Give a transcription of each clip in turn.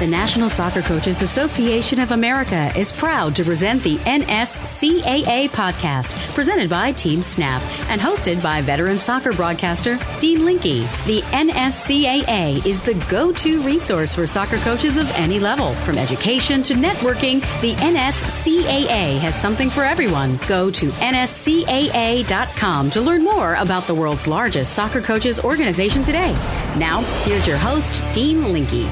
The National Soccer Coaches Association of America is proud to present the NSCAA podcast, presented by Team Snap and hosted by veteran soccer broadcaster Dean Linke. The NSCAA is the go to resource for soccer coaches of any level. From education to networking, the NSCAA has something for everyone. Go to nscaa.com to learn more about the world's largest soccer coaches organization today. Now, here's your host, Dean Linke.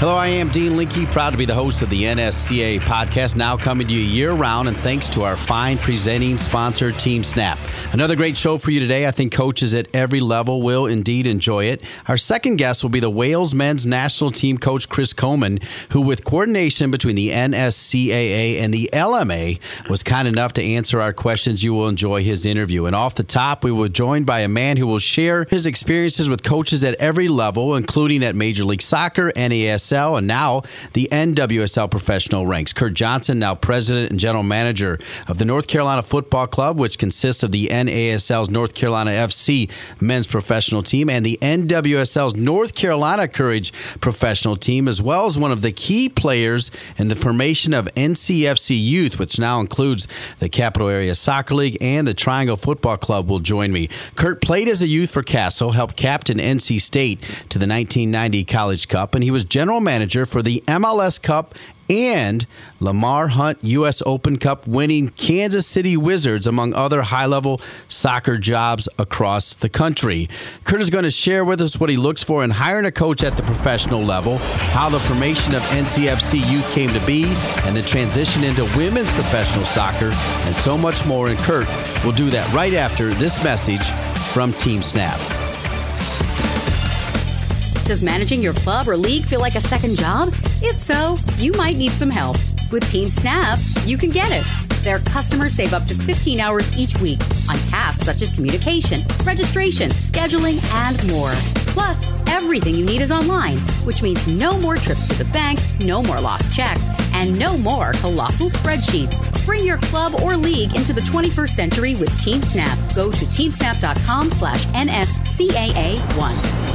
Hello, I am Dean Linke, proud to be the host of the NSCA podcast, now coming to you year round, and thanks to our fine presenting sponsor, Team Snap. Another great show for you today. I think coaches at every level will indeed enjoy it. Our second guest will be the Wales men's national team coach, Chris Coleman, who, with coordination between the NSCAA and the LMA, was kind enough to answer our questions. You will enjoy his interview. And off the top, we were joined by a man who will share his experiences with coaches at every level, including at Major League Soccer, And now the NWSL professional ranks. Kurt Johnson, now president and general manager of the North Carolina Football Club, which consists of the NASL's North Carolina FC men's professional team and the NWSL's North Carolina Courage professional team, as well as one of the key players in the formation of NCFC Youth, which now includes the Capital Area Soccer League and the Triangle Football Club, will join me. Kurt played as a youth for Castle, helped captain NC State to the 1990 College Cup, and he was general general manager for the MLS Cup and Lamar Hunt U.S. Open Cup winning Kansas City Wizards, among other high level soccer jobs across the country. Kurt is going to share with us what he looks for in hiring a coach at the professional level, how the formation of NCFC youth came to be, and the transition into women's professional soccer, and so much more. And Kurt will do that right after this message from Team Snap. Does managing your club or league feel like a second job? If so, you might need some help. With Team Snap, you can get it. Their customers save up to 15 hours each week on tasks such as communication, registration, scheduling, and more. Plus, everything you need is online, which means no more trips to the bank, no more lost checks, and no more colossal spreadsheets. Bring your club or league into the 21st century with Team Snap. Go to teamsnap.com slash NSCAA1.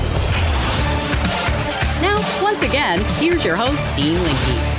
Now, once again, here's your host, Dean Linke.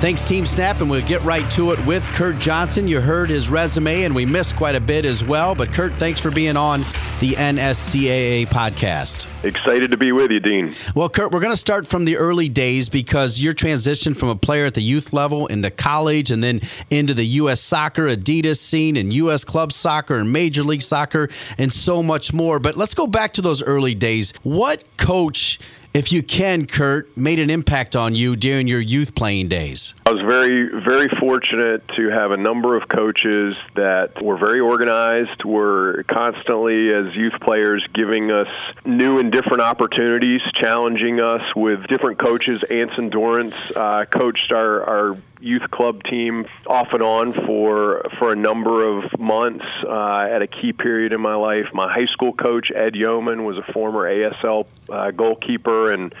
Thanks, Team Snap, and we'll get right to it with Kurt Johnson. You heard his resume, and we missed quite a bit as well. But, Kurt, thanks for being on the NSCAA podcast. Excited to be with you, Dean. Well, Kurt, we're going to start from the early days because your transition from a player at the youth level into college and then into the U.S. soccer, Adidas scene, and U.S. club soccer and Major League Soccer, and so much more. But let's go back to those early days. What coach if you can, Kurt, made an impact on you during your youth playing days? I was very, very fortunate to have a number of coaches that were very organized, were constantly, as youth players, giving us new and different opportunities, challenging us with different coaches. Anson Dorrance uh, coached our, our youth club team off and on for for a number of months uh, at a key period in my life. My high school coach Ed Yeoman was a former ASL uh, goalkeeper and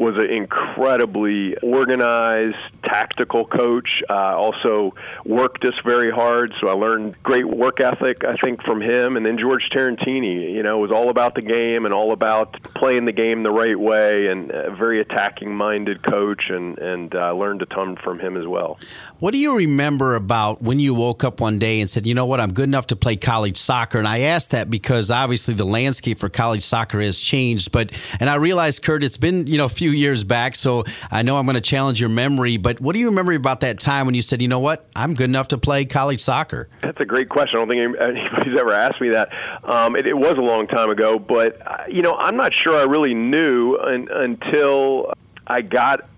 was an incredibly organized, tactical coach. Uh, also worked us very hard, so I learned great work ethic, I think, from him. And then George Tarantini, you know, was all about the game and all about playing the game the right way, and a very attacking-minded coach, and and uh, learned a ton from him as well. What do you remember about when you woke up one day and said, "You know what? I'm good enough to play college soccer"? And I asked that because obviously the landscape for college soccer has changed, but and I realized, Kurt, it's been you know a few few years back, so I know I'm going to challenge your memory. But what do you remember about that time when you said, you know what, I'm good enough to play college soccer? That's a great question. I don't think anybody's ever asked me that. Um, it, it, was a long time ago, but uh, you know, I'm not sure I really knew un, until I got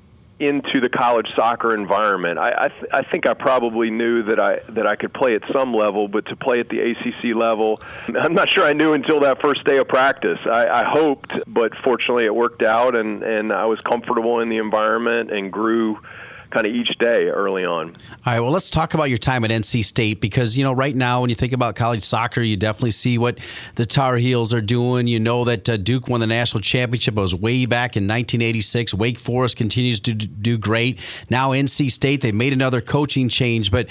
into the college soccer environment. I I, th- I think I probably knew that I that I could play at some level, but to play at the ACC level, I'm not sure I knew until that first day of practice. I, I hoped, but fortunately it worked out, and and I was comfortable in the environment and grew kind of each day early on. All right, well, let's talk about your time at NC State because, you know, right now when you think about college soccer, you definitely see what the Tar Heels are doing. You know that uh, Duke won the national championship. It was way back in 1986. Wake Forest continues to do great. Now, NC State, they've made another coaching change, but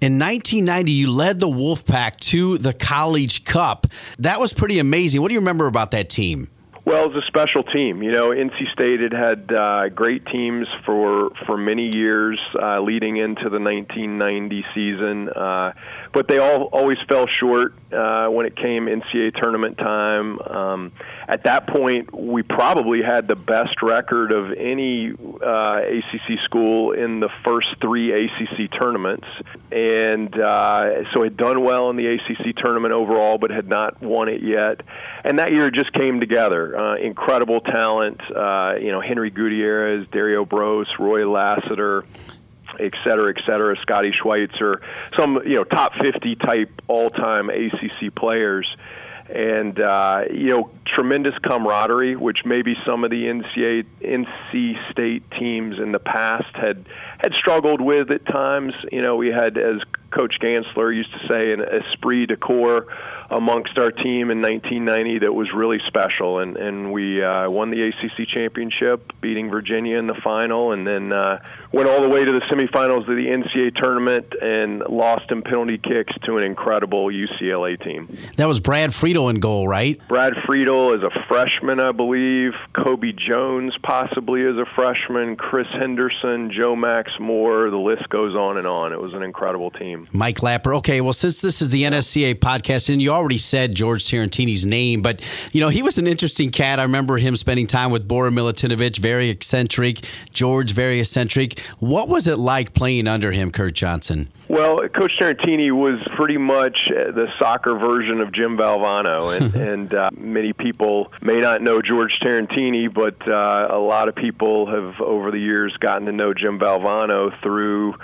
in 1990, you led the Wolfpack to the College Cup. That was pretty amazing. What do you remember about that team? Well, it's a special team. You know, NC State had had uh, great teams for for many years uh, leading into the 1990 season, uh, but they all always fell short uh, when it came NCAA tournament time. Um, at that point, we probably had the best record of any uh, ACC school in the first three ACC tournaments, and uh, so had done well in the ACC tournament overall, but had not won it yet. And that year just came together. Uh, incredible talent, uh, you know, Henry Gutierrez, Dario Brose, Roy Lassiter et cetera, et cetera, Scotty Schweitzer, some you know top 50 type all-time ACC players and uh, you know tremendous camaraderie, which maybe some of the NCAA, NC State teams in the past had had struggled with at times. You know, we had, as Coach Gansler used to say, an esprit de corps amongst our team in 1990 that was really special, and and we uh, won the ACC championship, beating Virginia in the final, and then uh, went all the way to the semifinals of the NCAA tournament and lost in penalty kicks to an incredible UCLA team. That was Brad Friedel in goal, right? Brad Friedel is a freshman, I believe. Cobi Jones possibly is a freshman. Chris Henderson, Joe Max Moore. The list goes on and on. It was an incredible team. Mike Lapper. Okay, well, since this is the NSCA podcast, and you already said George Tarantini's name, but you know he was an interesting cat. I remember him spending time with Bora Milutinovic, very eccentric. George, very eccentric. What was it like playing under him, Kurt Johnson? Well, Coach Tarantini was pretty much the soccer version of Jim Valvano, and, and uh, many people may not know George Tarantini, but uh, a lot of people have over the years gotten to know Jim Valvano through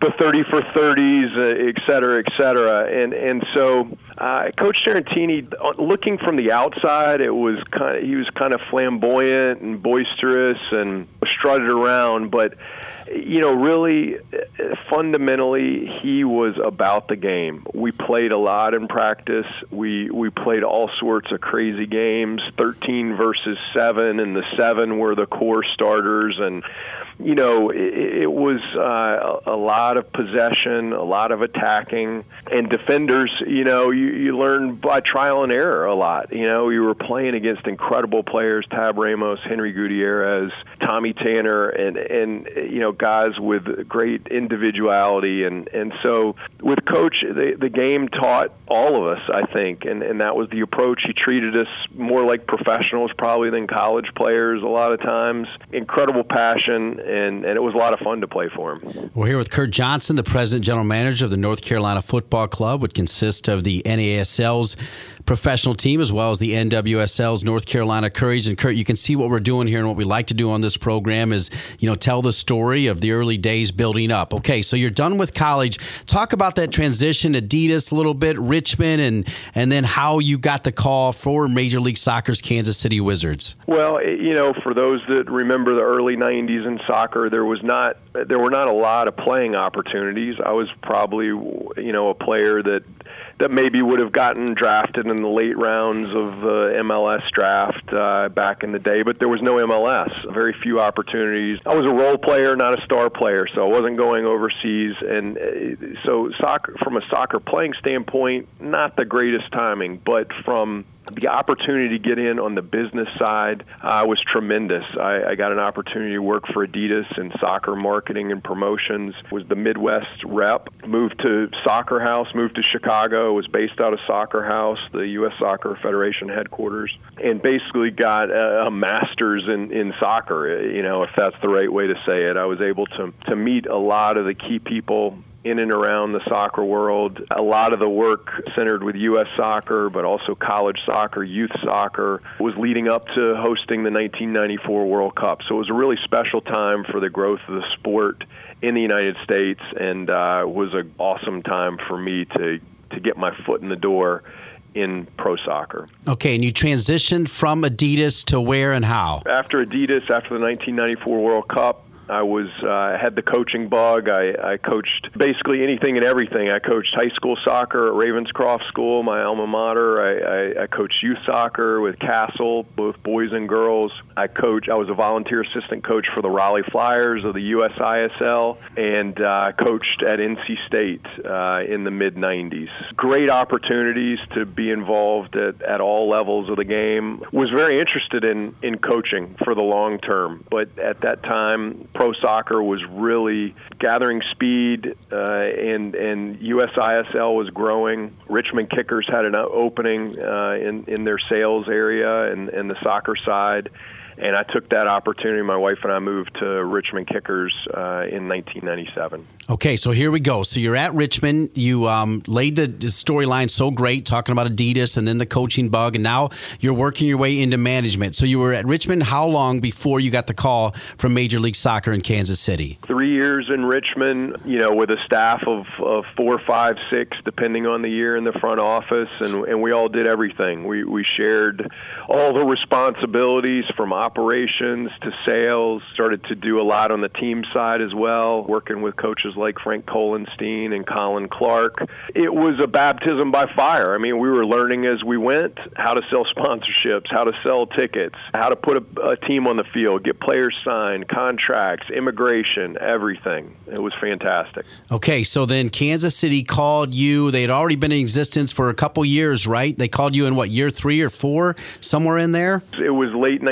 the 30 for 30s, uh, et cetera, et cetera. And, and so uh, Coach Tarantini, uh, looking from the outside, it was kind of, he was kind of flamboyant and boisterous and strutted around, but you know, really fundamentally, he was about the game. We played a lot in practice. We we played all sorts of crazy games, 13 versus 7 and the 7 were the core starters and you know, it, it was uh, a lot of possession, a lot of attacking, and defenders. You know, you, you learn by trial and error a lot. You know, you were playing against incredible players: Tab Ramos, Henry Gutierrez, Tommy Tanner, and and you know, guys with great individuality. And and so with coach, the the game taught all of us, I think, and and that was the approach. He treated us more like professionals probably than college players a lot of times. Incredible passion and, and it was a lot of fun to play for him. We're here with Kurt Johnson, the president general manager of the North Carolina Football Club, which consists of the NASL's professional team as well as the NWSL's North Carolina Courage. And Kurt, you can see what we're doing here and what we like to do on this program is, you know, tell the story of the early days building up. Okay, so you're done with college. Talk about that transition, Adidas a little bit, Richmond, and and then how you got the call for Major League Soccer's Kansas City Wizards. Well, you know, for those that remember the early '90s in soccer, there was not there were not a lot of playing opportunities. I was probably, you know, a player that that maybe would have gotten drafted in the late rounds of the MLS draft uh, back in the day, but there was no MLS. Very few opportunities. I was a role player, not a star player, so I wasn't going overseas, and uh, so soccer from a soccer playing standpoint, not the greatest timing, but from the opportunity to get in on the business side uh, was tremendous. I, I, got an opportunity to work for Adidas in soccer marketing and promotions. Was the Midwest rep. Moved to Soccer House. Moved to Chicago. Was based out of Soccer House, the U.S. Soccer Federation headquarters, and basically got a, a master's in in soccer. You know, if that's the right way to say it. I was able to to meet a lot of the key people in and around the soccer world. A lot of the work centered with U.S. soccer, but also college soccer, youth soccer, was leading up to hosting the 1994 World Cup. So it was a really special time for the growth of the sport in the United States, and uh, was an awesome time for me to to get my foot in the door in pro soccer. Okay, and you transitioned from Adidas to where and how? After Adidas, after the 1994 World Cup, I was uh, had the coaching bug. I, I coached basically anything and everything. I coached high school soccer at Ravenscroft School, my alma mater. I, I, I coached youth soccer with Castle, both boys and girls. I coach. I was a volunteer assistant coach for the Raleigh Flyers of the USISL, and uh, coached at NC State uh, in the mid '90s. Great opportunities to be involved at, at all levels of the game. Was very interested in in coaching for the long term, but at that time, pro soccer was really gathering speed, uh, and and USISL was growing. Richmond Kickers had an opening uh, in in their sales area and, and the soccer side and I took that opportunity. My wife and I moved to Richmond Kickers uh, in 1997. Okay, so here we go. So you're at Richmond. You um, laid the storyline so great, talking about Adidas and then the coaching bug, and now you're working your way into management. So you were at Richmond how long before you got the call from Major League Soccer in Kansas City? Three years in Richmond, you know, with a staff of, of four, five, six, depending on the year in the front office, and, and we all did everything. We, we shared all the responsibilities from operations to sales, started to do a lot on the team side as well, working with coaches like Frank Colenstein and Colin Clarke. It was a baptism by fire. I mean, we were learning as we went how to sell sponsorships, how to sell tickets, how to put a, a team on the field, get players signed, contracts, immigration, everything. It was fantastic. Okay, so then Kansas City called you. They had already been in existence for a couple years, right? They called you in what, year three or four? somewhere in there? It was late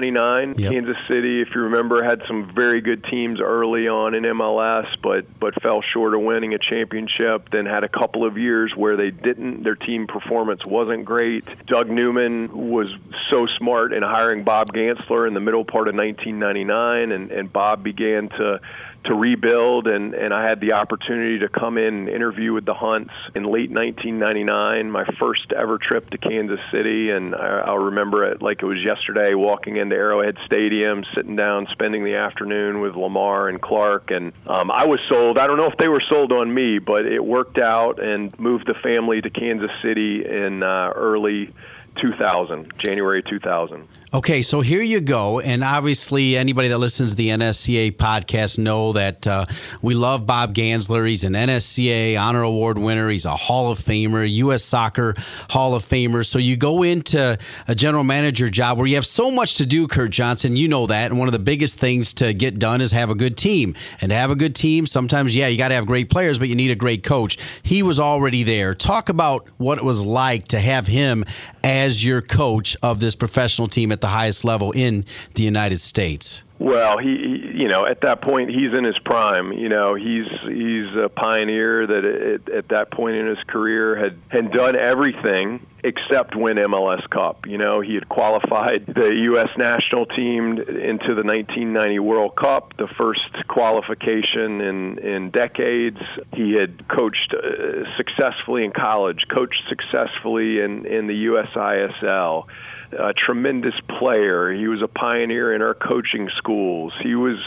1999. Yep. Kansas City, if you remember, had some very good teams early on in MLS, but but fell short of winning a championship. Then had a couple of years where they didn't. Their team performance wasn't great. Doug Newman was so smart in hiring Bob Gansler in the middle part of 1999, and and Bob began to to rebuild and and I had the opportunity to come in and interview with the Hunts in late 1999 my first ever trip to Kansas City. And I, I'll remember it like it was yesterday walking into Arrowhead Stadium sitting down spending the afternoon with Lamar and Clark. And um, I was sold I don't know if they were sold on me but it worked out and moved the family to Kansas City in uh, early 2000 January 2000 Okay, so here you go, and obviously anybody that listens to the NSCA podcast know that uh, we love Bob Gansler. He's an NSCA Honor Award winner. He's a Hall of Famer, U.S. Soccer Hall of Famer. So you go into a general manager job where you have so much to do, Kurt Johnson. You know that, and one of the biggest things to get done is have a good team. And to have a good team, sometimes yeah, you got to have great players, but you need a great coach. He was already there. Talk about what it was like to have him as your coach of this professional team at the highest level in the United States? Well, he, you know, at that point, he's in his prime. You know, he's he's a pioneer that at, at that point in his career had had done everything except win MLS Cup. You know, he had qualified the U.S. national team into the 1990 World Cup, the first qualification in in decades. He had coached uh, successfully in college, coached successfully in in the USISL a tremendous player. He was a pioneer in our coaching schools. He was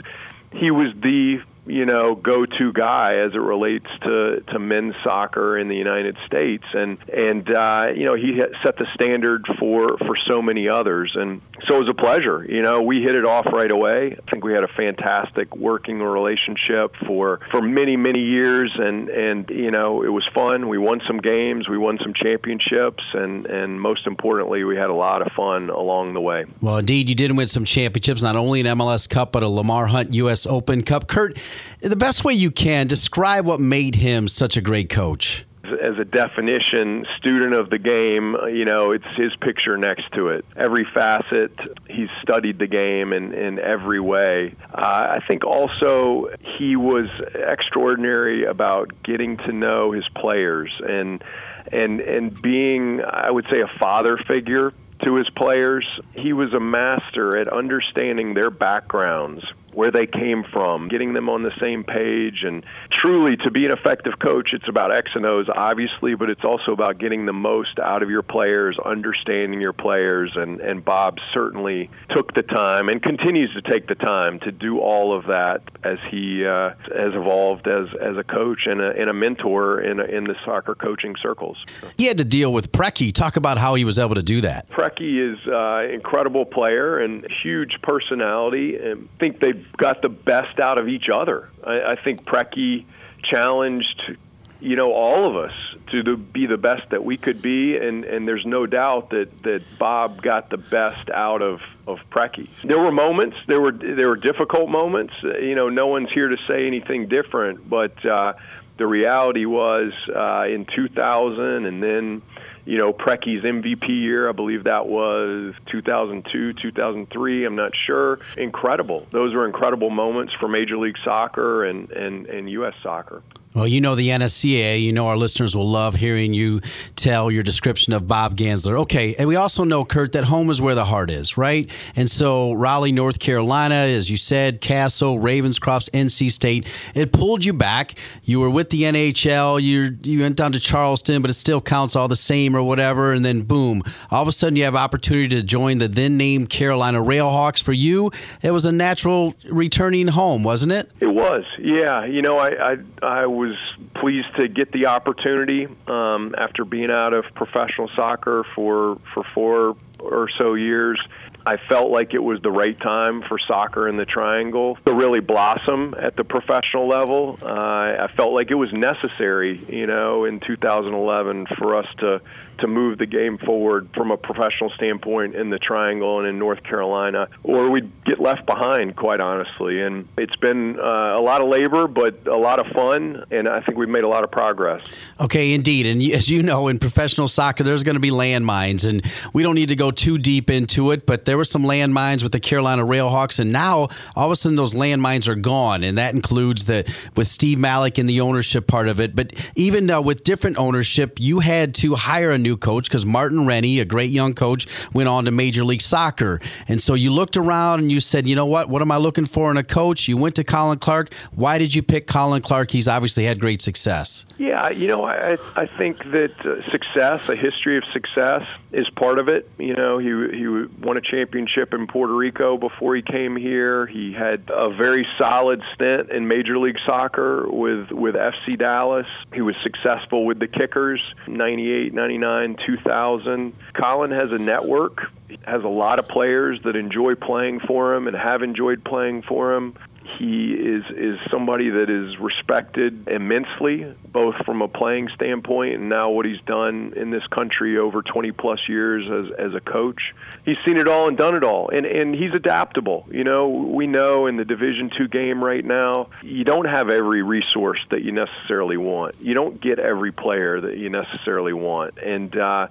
he was the you know go-to guy as it relates to to men's soccer in the United States. And and uh, you know he set the standard for for so many others. And so it was a pleasure. You know we hit it off right away. I think we had a fantastic working relationship for for many many years. And and you know it was fun. We won some games. We won some championships. And and most importantly we had a lot of fun along the way. Well indeed you did win some championships not only an MLS Cup but a Lamar Hunt US Open Cup. Kurt the best way you can describe what made him such a great coach? As a definition student of the game you know it's his picture next to it. Every facet he's studied the game in, in every way. Uh, i think also he was extraordinary about getting to know his players and and and being i would say a father figure to his players. He was a master at understanding their backgrounds where they came from, getting them on the same page. And truly, to be an effective coach, it's about X and O's, obviously, but it's also about getting the most out of your players, understanding your players. And, and Bob certainly took the time and continues to take the time to do all of that as he uh, has evolved as, as a coach and a, and a mentor in, a, in the soccer coaching circles. He had to deal with Preki. Talk about how he was able to do that. Preki is an uh, incredible player and huge personality. And I think they got the best out of each other. I, I think Preki challenged you know all of us to be the best that we could be, and, and there's no doubt that, that Bob got the best out of of Preki. There were moments, there were there were difficult moments. You know, no one's here to say anything different, but uh, the reality was uh, in 2000, and then you know Preki's MVP year. I believe that was 2002, 2003. I'm not sure. Incredible. Those were incredible moments for Major League Soccer and and, and U.S. soccer. Well, you know the NSCAA. You know our listeners will love hearing you tell your description of Bob Gansler. Okay, and we also know, Kurt, that home is where the heart is, right? And so Raleigh, North Carolina, as you said, Castle, Ravenscroft, NC State, it pulled you back. You were with the NHL. You you went down to Charleston, but it still counts all the same or whatever. And then boom, all of a sudden you have opportunity to join the then named Carolina Railhawks. For you, it was a natural returning home, wasn't it? It was. Yeah. You know, I I, I was pleased to get the opportunity um, after being out of professional soccer for for four or so years. I felt like it was the right time for soccer in the Triangle to really blossom at the professional level. Uh, I felt like it was necessary, you know, in 2011 for us to to move the game forward from a professional standpoint in the Triangle and in North Carolina, or we'd get left behind, quite honestly. And it's been uh, a lot of labor, but a lot of fun, and I think we've made a lot of progress. Okay, indeed. And as you know, in professional soccer, there's going to be landmines, and we don't need to go too deep into it, but there were some landmines with the Carolina Railhawks, and now all of a sudden those landmines are gone, and that includes the with Steve Malik in the ownership part of it. But even uh, with different ownership, you had to hire a new coach because Martin Rennie, a great young coach, went on to Major League Soccer. And so you looked around and you said, you know what? What am I looking for in a coach? You went to Colin Clarke. Why did you pick Colin Clarke? He's obviously had great success. Yeah, you know, I I think that uh, success, a history of success, is part of it. You know, he he won a championship in Puerto Rico before he came here. He had a very solid stint in Major League Soccer with with FC Dallas. He was successful with the Kickers, 98, 99, 2000. Colin has a network. Has a lot of players that enjoy playing for him and have enjoyed playing for him. He is is somebody that is respected immensely, both from a playing standpoint and now what he's done in this country over 20 plus years as as a coach. He's seen it all and done it all, and and he's adaptable. You know, we know in the Division two game right now, you don't have every resource that you necessarily want. You don't get every player that you necessarily want, and. uh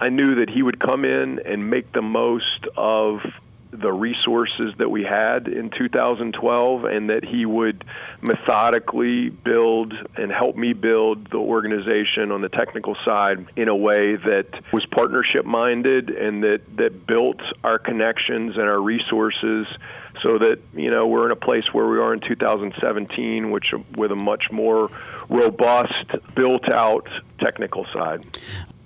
I knew that he would come in and make the most of the resources that we had in 2012 and that he would methodically build and help me build the organization on the technical side in a way that was partnership minded and that that built our connections and our resources so that you know we're in a place where we are in 2017 which with a much more robust built out technical side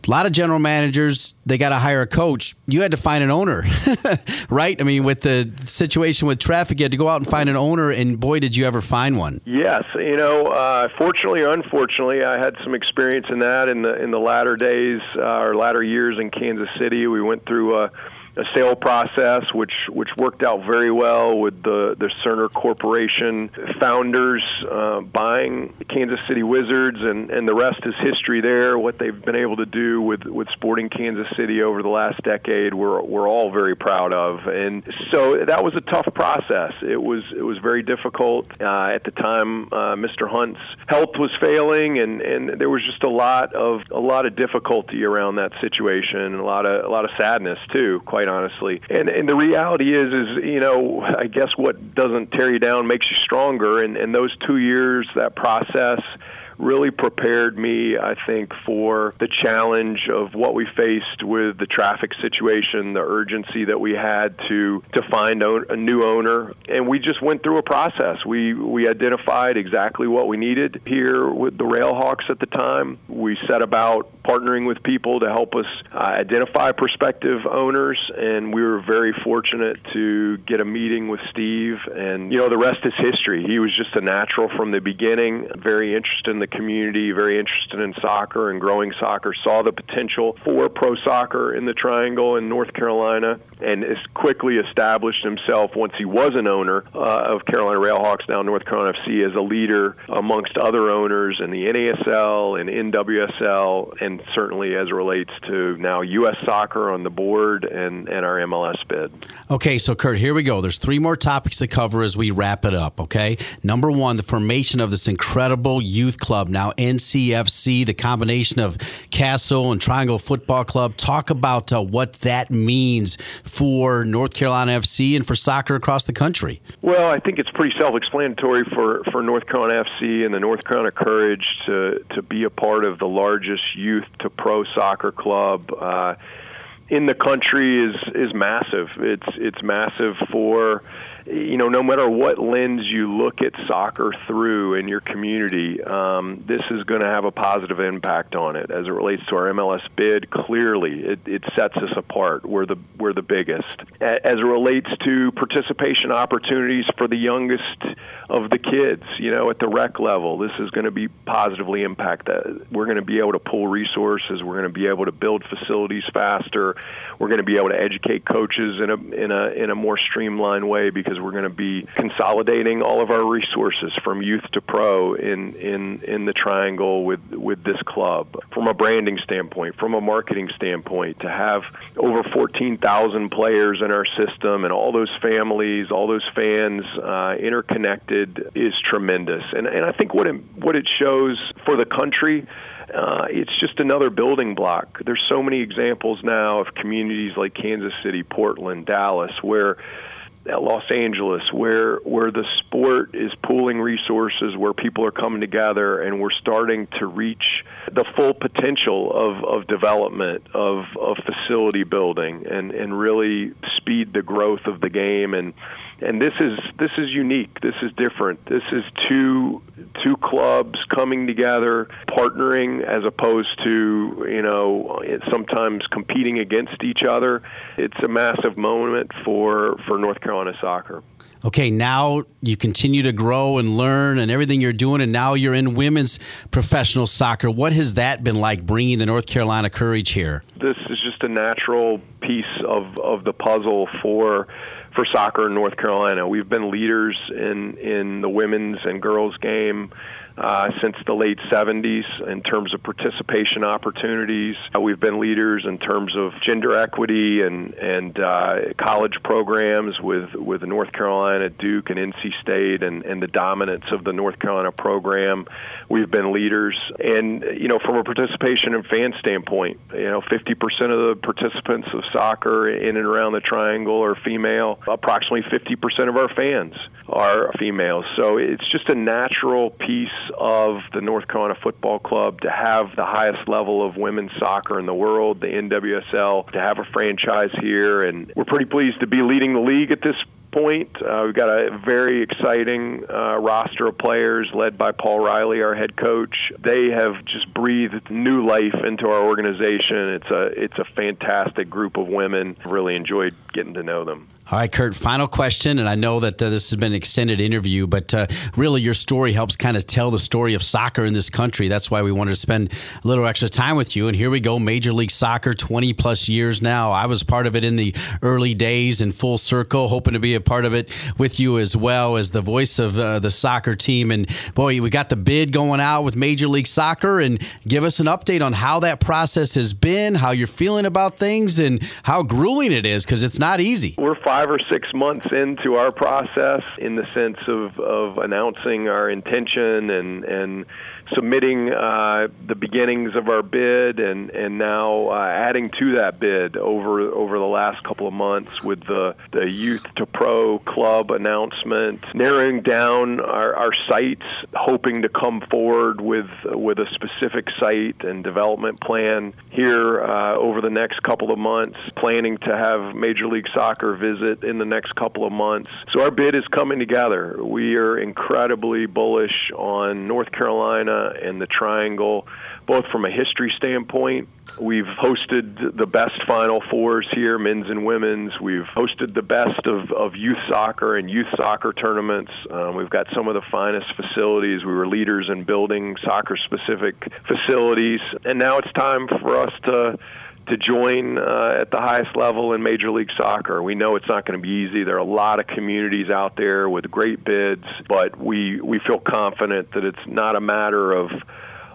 a lot of general managers they got to hire a coach. You had to find an owner right? I mean with the situation with traffic you had to go out and find an owner and boy did you ever find one. Yes you know uh, fortunately or unfortunately i had some experience in that in the in the latter days uh, or latter years in kansas city. We went through a a sale process, which which worked out very well with the the Cerner Corporation founders uh, buying Kansas City Wizards, and and the rest is history. There, what they've been able to do with with Sporting Kansas City over the last decade, we're we're all very proud of. And so that was a tough process. It was it was very difficult uh, at the time. Uh, Mr. Hunt's health was failing, and and there was just a lot of a lot of difficulty around that situation, and a lot of a lot of sadness too. Quite quite honestly. And and the reality is is you know I guess what doesn't tear you down makes you stronger. And and those two years, that process really prepared me, I think, for the challenge of what we faced with the traffic situation, the urgency that we had to to find a new owner, and we just went through a process. We we identified exactly what we needed here with the Railhawks at the time. We set about partnering with people to help us uh, identify prospective owners, and we were very fortunate to get a meeting with Steve. And you know, the rest is history. He was just a natural from the beginning, very interested in the community, very interested in soccer and growing soccer, saw the potential for pro soccer in the Triangle in North Carolina, and has quickly established himself once he was an owner uh, of Carolina Railhawks, now North Carolina FC, as a leader amongst other owners in the NASL and NWSL, and certainly as it relates to now U.S. soccer on the board and, and our MLS bid. Okay, so Kurt, here we go. There's three more topics to cover as we wrap it up, okay? Number one, the formation of this incredible youth club, now NCFC, the combination of Castle and Triangle Football Club. Talk about uh, what that means for North Carolina FC and for soccer across the country. Well, I think it's pretty self-explanatory for, for North Carolina FC and the North Carolina Courage to to be a part of the largest youth to pro soccer club. Uh, in the country is is massive. It's it's massive for you know, no matter what lens you look at soccer through in your community, um, this is going to have a positive impact on it as it relates to our MLS bid. Clearly, it, it sets us apart. We're the we're the biggest as it relates to participation opportunities for the youngest of the kids. You know, at the rec level, this is going to be positively impact that. We're going to be able to pull resources. We're going to be able to build facilities faster. We're going to be able to educate coaches in a in a in a more streamlined way because because we're going to be consolidating all of our resources from youth to pro in in in the triangle with with this club from a branding standpoint from a marketing standpoint to have over 14,000 players in our system and all those families all those fans uh, interconnected is tremendous and and I think what it what it shows for the country uh, it's just another building block. There's so many examples now of communities like Kansas City, Portland, Dallas, where Los Angeles, where where the sport is pooling resources, where people are coming together, and we're starting to reach the full potential of, of development, of, of facility building, and, and really speed the growth of the game. And and this is this is unique. This is different. This is two two clubs coming together, partnering as opposed to you know sometimes competing against each other. It's a massive moment for for North Carolina soccer. Okay, now you continue to grow and learn and everything you're doing, and now you're in women's professional soccer. What has that been like bringing the North Carolina Courage here? This is just a natural piece of, of the puzzle for for soccer in North Carolina. We've been leaders in in the women's and girls game uh, since the late 70s in terms of participation opportunities. Uh, we've been leaders in terms of gender equity and and uh, college programs with with North Carolina, Duke, and NC State, and, and the dominance of the North Carolina program. We've been leaders, and you know, from a participation and fan standpoint, you know, 50% of the participants of soccer in and around the Triangle are female. Approximately 50% of our fans are females. So it's just a natural piece of the North Carolina Football Club to have the highest level of women's soccer in the world, the NWSL, to have a franchise here. And we're pretty pleased to be leading the league at this point. Uh, we've got a very exciting uh, roster of players led by Paul Riley, our head coach. They have just breathed new life into our organization. It's a it's a fantastic group of women. Really enjoyed getting to know them. All right, Kurt, final question. And I know that uh, this has been an extended interview, but uh, really your story helps kind of tell the story of soccer in this country. That's why we wanted to spend a little extra time with you. And here we go Major League Soccer, 20 plus years now. I was part of it in the early days in full circle, hoping to be a part of it with you as well as the voice of uh, the soccer team. And boy, we got the bid going out with Major League Soccer. And give us an update on how that process has been, how you're feeling about things, and how grueling it is because it's not easy. We're five or six months into our process in the sense of, of announcing our intention and, and submitting uh, the beginnings of our bid and and now uh, adding to that bid over over the last couple of months with the the youth to pro club announcement, narrowing down our, our sites, hoping to come forward with with a specific site and development plan here uh, over the next couple of months. Planning to have Major League Soccer visit in the next couple of months. So our bid is coming together. We are incredibly bullish on North Carolina Carolina and the Triangle, both from a history standpoint. We've hosted the best Final Fours here, men's and women's. We've hosted the best of, of youth soccer and youth soccer tournaments. Um, we've got some of the finest facilities. We were leaders in building soccer specific facilities. And now it's time for us to to join uh, at the highest level in Major League Soccer. We know it's not going to be easy. There are a lot of communities out there with great bids, but we we feel confident that it's not a matter of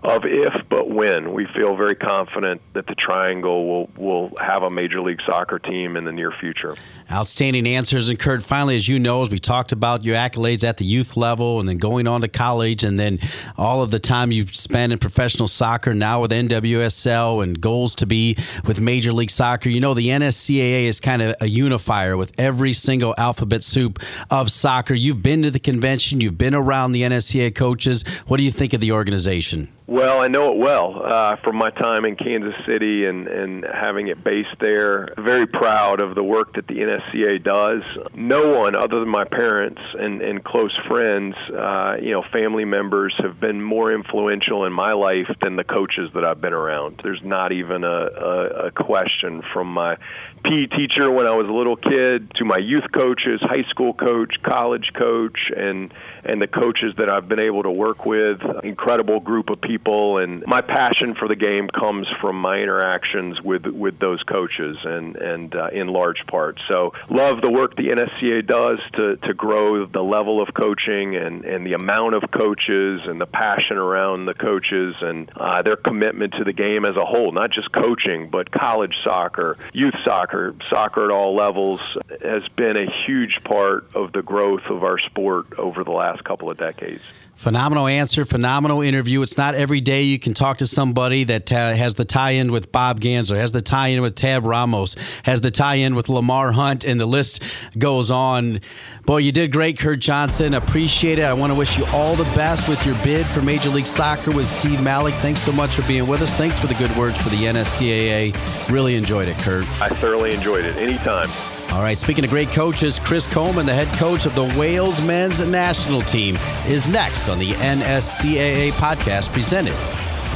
of if but when. We feel very confident that the Triangle will will have a Major League Soccer team in the near future. Outstanding answers, and Kurt. Finally, as you know, as we talked about your accolades at the youth level, and then going on to college, and then all of the time you've spent in professional soccer, now with NWSL, and goals to be with Major League Soccer. You know, the NSCAA is kind of a unifier with every single alphabet soup of soccer. You've been to the convention, you've been around the NSCAA coaches. What do you think of the organization? Well, I know it well uh, from my time in Kansas City and, and having it based there. Very proud of the work that the NSCA does. No one other than my parents and, and close friends, uh, you know, family members have been more influential in my life than the coaches that I've been around. There's not even a, a, a question from my PE teacher when I was a little kid to my youth coaches, high school coach, college coach, and and the coaches that I've been able to work with. Incredible group of people, and my passion for the game comes from my interactions with with those coaches, and and uh, in large part. So love the work the NSCA does to to grow the level of coaching and and the amount of coaches and the passion around the coaches and uh, their commitment to the game as a whole, not just coaching, but college soccer, youth soccer soccer, soccer at all levels, has been a huge part of the growth of our sport over the last couple of decades. Phenomenal answer, phenomenal interview. It's not every day you can talk to somebody that has the tie-in with Bob Gansler, has the tie-in with Tab Ramos, has the tie-in with Lamar Hunt, and the list goes on. Boy, you did great, Kurt Johnson. Appreciate it. I want to wish you all the best with your bid for Major League Soccer with Steve Malik. Thanks so much for being with us. Thanks for the good words for the NSCAA. Really enjoyed it, Kurt. I thoroughly enjoyed it. Anytime. All right, speaking of great coaches, Chris Coleman, the head coach of the Wales men's national team, is next on the NSCAA podcast presented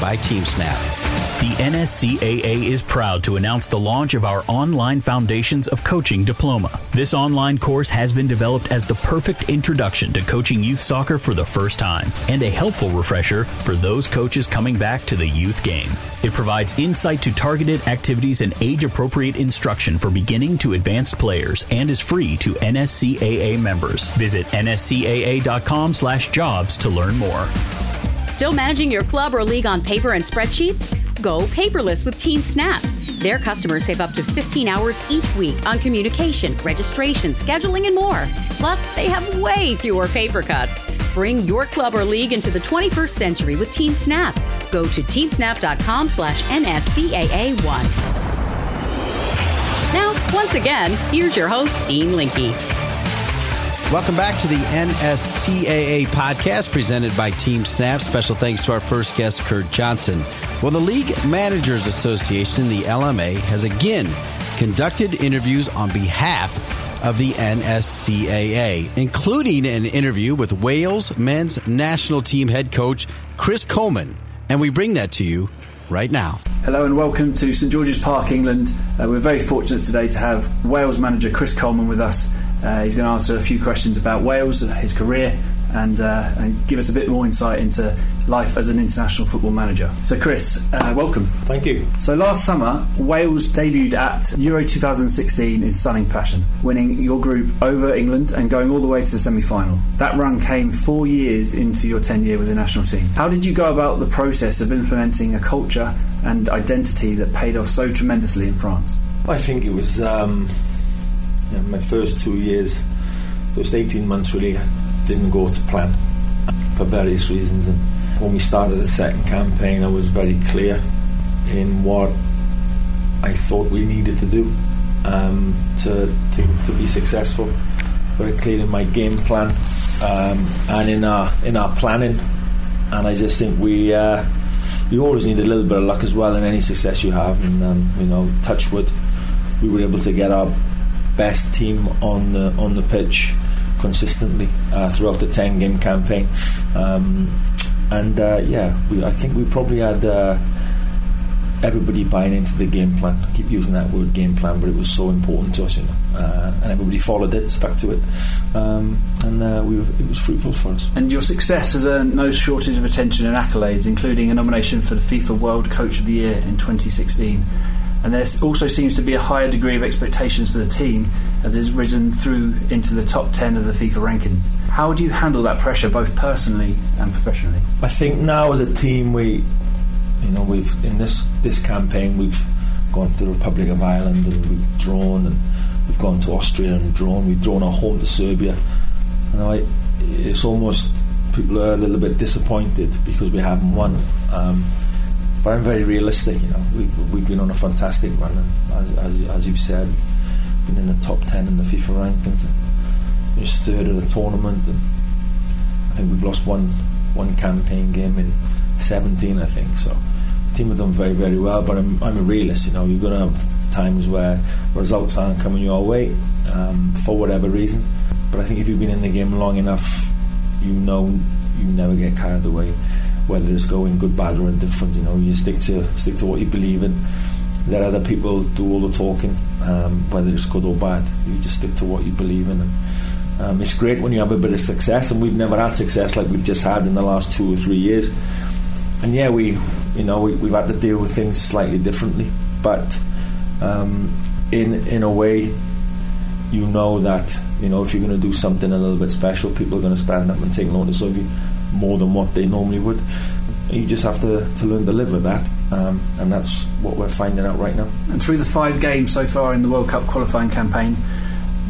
by TeamSnap. The NSCAA is proud to announce the launch of our online Foundations of Coaching diploma. This online course has been developed as the perfect introduction to coaching youth soccer for the first time and a helpful refresher for those coaches coming back to the youth game. It provides insight to targeted activities and age appropriate instruction for beginning to advanced players and is free to NSCAA members. Visit nscaa.com/jobs to learn more. Still managing your club or league on paper and spreadsheets? Go paperless with Team Snap. Their customers save up to 15 hours each week on communication, registration, scheduling, and more. Plus, they have way fewer paper cuts. Bring your club or league into the 21st century with Team Snap. Go to teamsnap.com slash NSCAA1. Now, once again, here's your host, Dean Linke. Welcome back to the NSCAA podcast presented by Team Snap. Special thanks to our first guest, Kurt Johnson. Well, the League Managers Association, the LMA, has again conducted interviews on behalf of the NSCAA, including an interview with Wales men's national team head coach Chris Coleman. And we bring that to you right now. Hello and welcome to St George's Park, England. Uh, we're very fortunate today to have Wales manager Chris Coleman with us. Uh, he's going to answer a few questions about Wales, his career, and, uh, and, give us a bit more insight into life as an international football manager. So, Chris, uh, welcome. Thank you. So, last summer, Wales debuted at Euro 2016 in stunning fashion, winning your group over England and going all the way to the semi final. That run came four years into your tenure with the national team. How did you go about the process of implementing a culture and identity that paid off so tremendously in France? I think it was. Um you know, my first two years, first 18 months really didn't go to plan for various reasons. And when we started the second campaign, I was very clear in what I thought we needed to do um, to, to, to be successful. Very clear in my game plan um, and in our in our planning. And I just think we uh, you always need a little bit of luck as well in any success you have. And um, you know, touchwood, we were able to get our best team on the on the pitch consistently uh, throughout the 10 game campaign. Um, and uh, yeah, we, I think we probably had uh, everybody buying into the game plan. I keep using that word game plan, but it was so important to us, you know. Uh, and everybody followed it, stuck to it, um, and uh, we were, it was fruitful for us. And your success has earned no shortage of attention and accolades, including a nomination for the FIFA World Coach of the Year in 2016. And there also seems to be a higher degree of expectations for the team as it's risen through into the top 10 of the FIFA rankings. How do you handle that pressure, both personally and professionally? I think now as a team, we, you know, we've in this this campaign we've gone to the Republic of Ireland and we've drawn, and we've gone to Austria and drawn. We've drawn our home to Serbia. Know, I, it's almost people are a little bit disappointed because we haven't won. Um, but I'm very realistic. You know, we, we've been on a fantastic run, and as, as, as you've said, been in the top ten in the FIFA rankings. Finished third of the tournament, and I think we've lost one one campaign game in 17, I think. So the team have done very very well. But I'm, I'm a realist. You know, you're going to have times where results aren't coming your way um, for whatever reason. But I think if you've been in the game long enough, you know you never get carried away whether it's going good, bad, or indifferent. You know, you stick to stick to what you believe in. Let other people do all the talking, um, whether it's good or bad. You just stick to what you believe in. And, um, it's great when you have a bit of success, and we've never had success like we've just had in the last two or three years. And yeah, we, you know, we, have had to deal with things slightly differently, but um, in in a way, you know that you know if you're going to do something a little bit special, people are going to stand up and take notice of you more than what they normally would. You just have to, to learn to live with that, um, and that's what we're finding out right now. And through the five games so far in the World Cup qualifying campaign,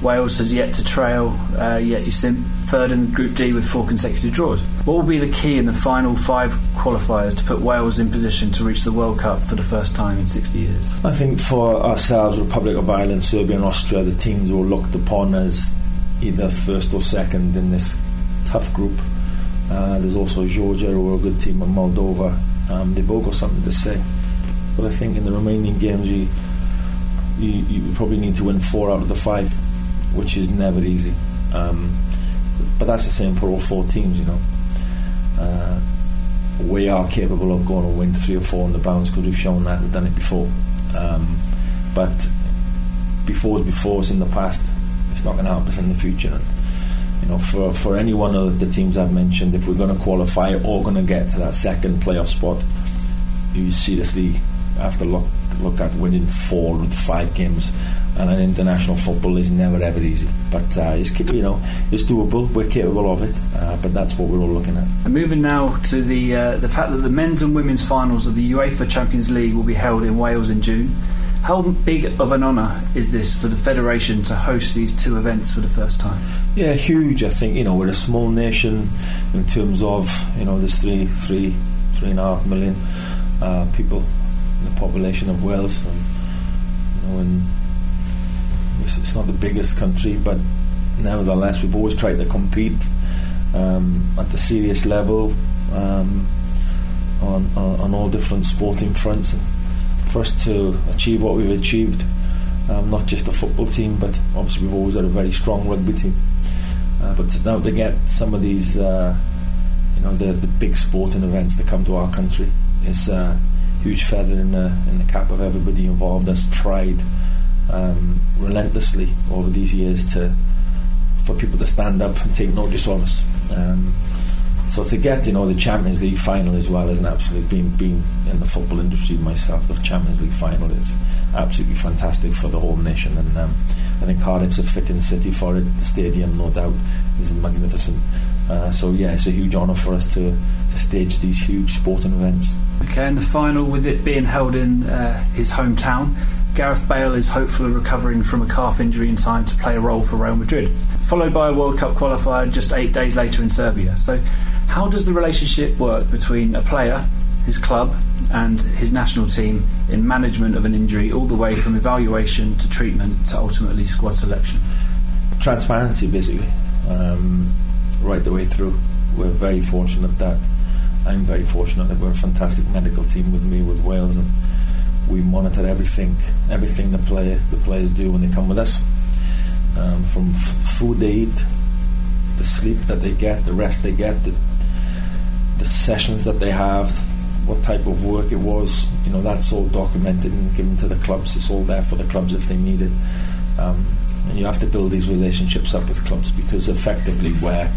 Wales has yet to trail, uh, yet you sit third in Group D with four consecutive draws. What will be the key in the final five qualifiers to put Wales in position to reach the World Cup for the first time in 60 years? I think for ourselves, Republic of Ireland, Serbia, and Austria, the teams were looked upon as either first or second in this tough group. Uh, there's also Georgia, who are a good team, and Moldova. Um, they've all got something to say. But I think in the remaining games, you, you, you probably need to win four out of the five, which is never easy. Um, but that's the same for all four teams, you know. Uh, we are capable of going and win three or four on the bounce because we've shown that we've done it before. Um, but before is before is in the past. It's not going to help us in the future you know, for, for any one of the teams I've mentioned, if we're going to qualify or going to get to that second playoff spot, you seriously have to look look at winning four the five games. And an international football is never ever easy, but uh, it's you know it's doable. We're capable of it, uh, but that's what we're all looking at. And moving now to the uh, the fact that the men's and women's finals of the UEFA Champions League will be held in Wales in June. How big of an honour is this for the federation to host these two events for the first time? Yeah, huge. I think you know we're a small nation in terms of you know there's three, three, three and a half million uh, people in the population of Wales, and you know, and it's, not the biggest country, but nevertheless we've always tried to compete um, at the serious level um, on, on, on all different sporting fronts. And, for us to achieve what we've achieved. Um, not just a football team, but obviously we've always had a very strong rugby team. Uh, but now to get some of these, uh, you know, the, the big sporting events to come to our country is a huge feather in the in the cap of everybody involved. That's tried um, relentlessly over these years to for people to stand up and take notice of us. Um, so to get you know the Champions League final as well is an absolute being being in the football industry myself, the Champions League final is absolutely fantastic for the whole nation, and um, I think Cardiff's a fitting city for it. The stadium, no doubt, is magnificent. Uh, so yeah, it's a huge honour for us to to stage these huge sporting events. Okay, and the final, with it being held in uh, his hometown, Gareth Bale is hopeful of recovering from a calf injury in time to play a role for Real Madrid, followed by a World Cup qualifier just eight days later in Serbia. So how does the relationship work between a player, his club, and his national team in management of an injury, all the way from evaluation to treatment to ultimately squad selection? Transparency, basically, um, right the way through. We're very fortunate that I'm very fortunate that we're a fantastic medical team with me with Wales, and we monitor everything, everything the player the players do when they come with us, um, from f- food they eat, the sleep that they get, the rest they get, the the sessions that they have, what type of work it was. You know, that's all documented and given to the clubs. It's all there for the clubs if they need it. Um, and you have to build these relationships up with clubs because effectively we're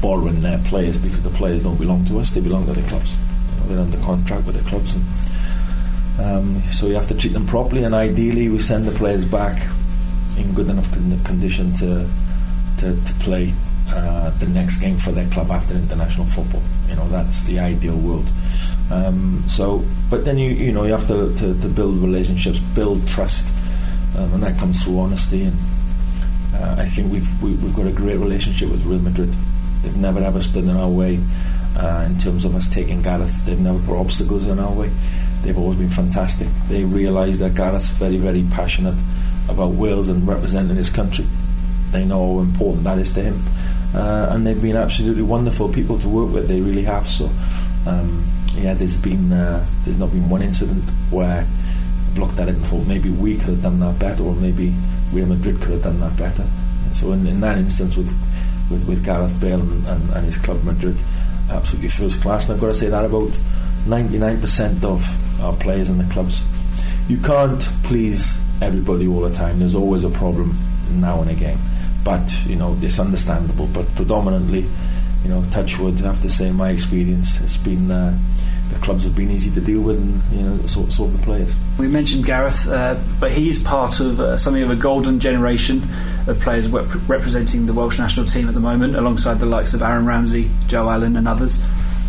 borrowing their players because the players don't belong to us; they belong to the clubs. You know, they're under contract with the clubs, and um, so you have to treat them properly. And ideally, we send the players back in good enough condition to to, to play uh, the next game for their club after international football. You know, that's the ideal world. Um, so, but then you you know you have to, to, to build relationships, build trust, um, and that comes through honesty. And uh, I think we've we, have we have got a great relationship with Real Madrid. They've never ever stood in our way uh, in terms of us taking Gareth. They've never put obstacles in our way. They've always been fantastic. They realise that Gareth's very very passionate about Wales and representing his country. They know how important that is to him uh, and they've been absolutely wonderful people to work with. They really have. So, um, yeah, there's been uh, there's not been one incident where I've looked at it and thought maybe we could have done that better, or maybe Real Madrid could have done that better. So, in, in that instance, with with, with Gareth Bale and, and, and his club Madrid, absolutely first class. And I've got to say that about 99% of our players in the clubs. You can't please everybody all the time. There's always a problem now and again but you know it's understandable. But predominantly, you know, Touchwood, I have to say, in my experience it's been uh, the clubs have been easy to deal with, and you know, sort, sort the players. We mentioned Gareth, uh, but he's part of uh, something of a golden generation of players rep- representing the Welsh national team at the moment, alongside the likes of Aaron Ramsey, Joe Allen, and others.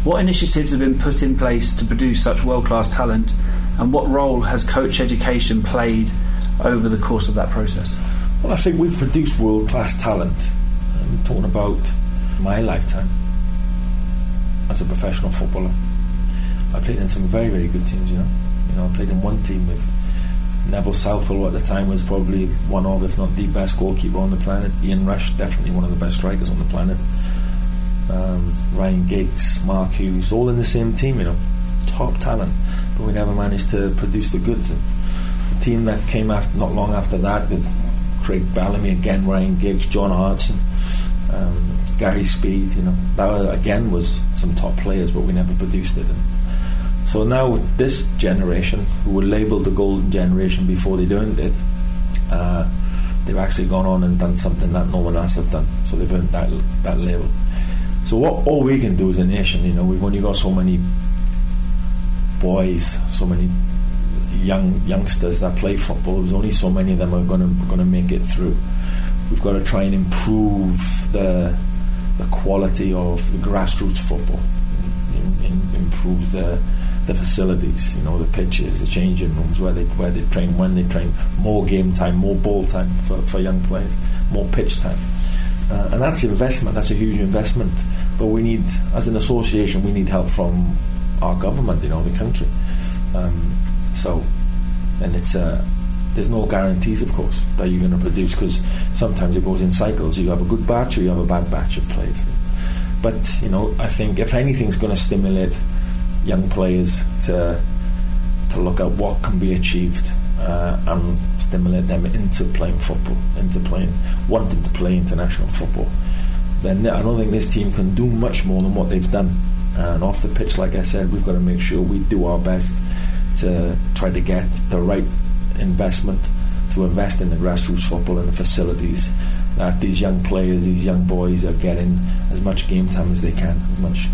What initiatives have been put in place to produce such world class talent, and what role has coach education played over the course of that process? Well, I think we've produced world class talent. I'm talking about my lifetime as a professional footballer. I played in some very, very good teams, you know. You know, I played in one team with Neville Southall, at the time was probably one of, if not the best goalkeeper on the planet. Ian Rush, definitely one of the best strikers on the planet. Um, Ryan Giggs, Mark Hughes, all in the same team, you know. Top talent. But we never managed to produce the goods. And the team that came after, not long after that with Craig Bellamy again, Ryan Giggs, John Hartson, um, Gary Speed. You know, that again was some top players, but we never produced it. And so now with this generation, who were labelled the golden generation before they earned it, uh, they've actually gone on and done something that no one else has done. So they've earned that that label. So what all we can do as a nation, you know, we've only got so many boys, so many young youngsters that play football. There's only so many of them are going to going to make it through. We've got to try and improve the the quality of the grassroots football, in, in, improve the the facilities, you know, the pitches, the changing rooms where they where they train, when they train, more game time, more ball time for, for young players, more pitch time. Uh, and that's investment, that's a huge investment. But we need, as an association, we need help from our government, you know, the country. Um, so, and it's uh, there's no guarantees, of course, that you're going to produce because sometimes it goes in cycles. You have a good batch or you have a bad batch of players. But you know, I think if anything's going to stimulate young players to to look at what can be achieved uh, and stimulate them into playing football, into playing, wanting to play international football, then I don't think this team can do much more than what they've done. And off the pitch, like I said, we've got to make sure we do our best to try to get the right investment to invest in the grassroots football and the facilities that these young players, these young boys are getting as much game time as they can, as much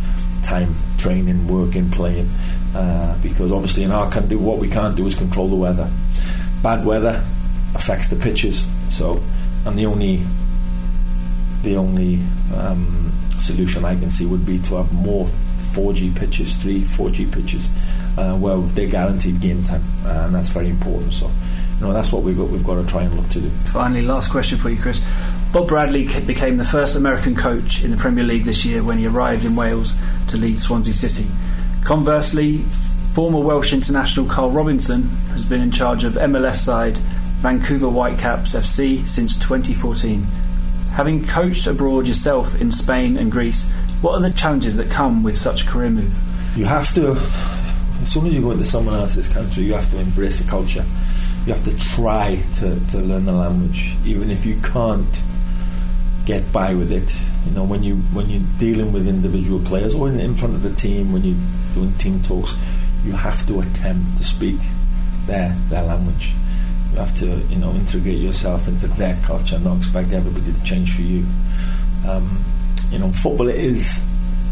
time training, working, playing. Uh, because obviously in our country, what we can't do is control the weather. Bad weather affects the pitches. So, and the only the only um, solution I can see would be to have more 4G pitches, three 4G pitches uh, where they're guaranteed game time, uh, and that's very important. So, you know, that's what we've got, we've got to try and look to do. Finally, last question for you, Chris. Bob Bradley became the first American coach in the Premier League this year when he arrived in Wales to lead Swansea City. Conversely, former Welsh international Carl Robinson has been in charge of MLS side Vancouver Whitecaps FC since 2014. Having coached abroad yourself in Spain and Greece, what are the challenges that come with such a career move? You have to as soon as you go into someone else's country, you have to embrace the culture. You have to try to, to learn the language, even if you can't get by with it. You know, when you when you're dealing with individual players or in, in front of the team, when you're doing team talks, you have to attempt to speak their their language. You have to you know integrate yourself into their culture, and not expect everybody to change for you. Um, you know, football is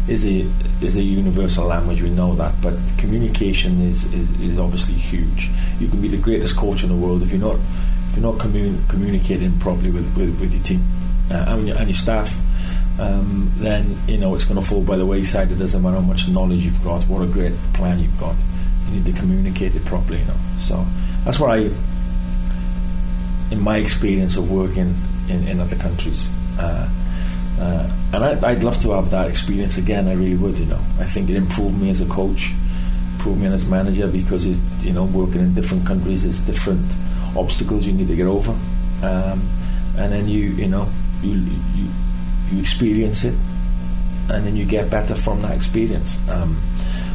is a is a universal language. We know that, but communication is, is, is obviously huge. You can be the greatest coach in the world if you're not if you're not commun- communicating properly with, with, with your team uh, and, your, and, your, staff. Um, then you know it's going to fall by the wayside. It doesn't matter how much knowledge you've got, what a great plan you've got. You need to communicate it properly. You know, so that's what I, in my experience of working in, in other countries. Uh, uh, and I, would love to have that experience again. I really would. You know, I think it improved me as a coach, improved me as a manager because it, you know, working in different countries, there's different obstacles you need to get over, um, and then you, you know, you, you you experience it, and then you get better from that experience. Um,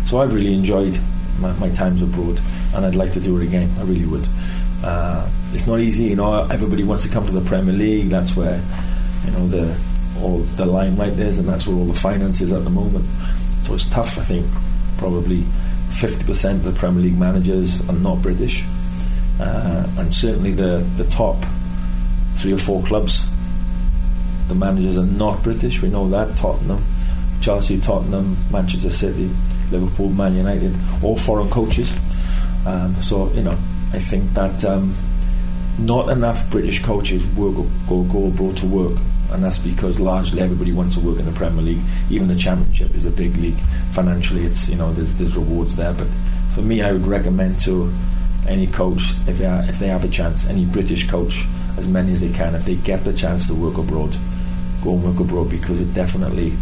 so I've really enjoyed my, my, times abroad, and I'd like to do it again. I really would. Uh, it's not easy, you know. Everybody wants to come to the Premier League. That's where, you know, the all the limelight is, and that's where all the finance is at the moment. So it's tough. I think probably 50% of the Premier League managers are not British, uh, and certainly the the top three or four clubs, the managers are not British. We know that Tottenham, Chelsea, Tottenham, Manchester City, Liverpool, Man United, all foreign coaches. Um, so you know, I think that. Um, not enough British coaches work, go, go abroad to work and that's because largely everybody wants to work in the Premier League. Even the Championship is a big league. Financially, it's you know there's there's rewards there. But for me, I would recommend to any coach if they are, if they have a chance, any British coach, as many as they can, if they get the chance to work abroad, go and work abroad because it definitely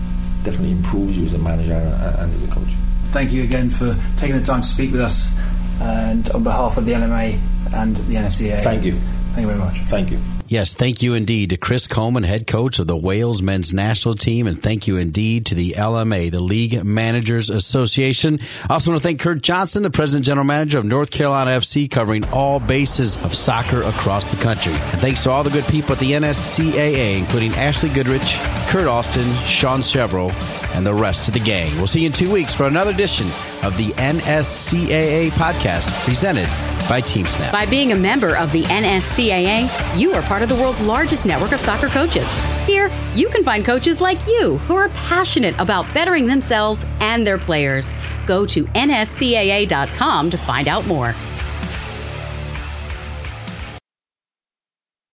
definitely improves you as a manager and, and as a coach. Thank you again for taking the time to speak with us, and on behalf of the LMA and the NSCA. Thank you. Thank you very much. Thank you. Yes, thank you indeed to Chris Coleman, head coach of the Wales men's national team, and thank you indeed to the LMA, the League Managers Association. I also want to thank Curt Johnson, the president general manager of North Carolina FC, covering all bases of soccer across the country. And thanks to all the good people at the NSCAA, including Ashley Goodrich, Kurt Austin, Sean Chevrolet, and the rest of the gang. We'll see you in two weeks for another edition of the NSCAA podcast presented by TeamSnap. By being a member of the NSCAA, you are part of the world's largest network of soccer coaches. Here, you can find coaches like you who are passionate about bettering themselves and their players. Go to nscaa.com to find out more.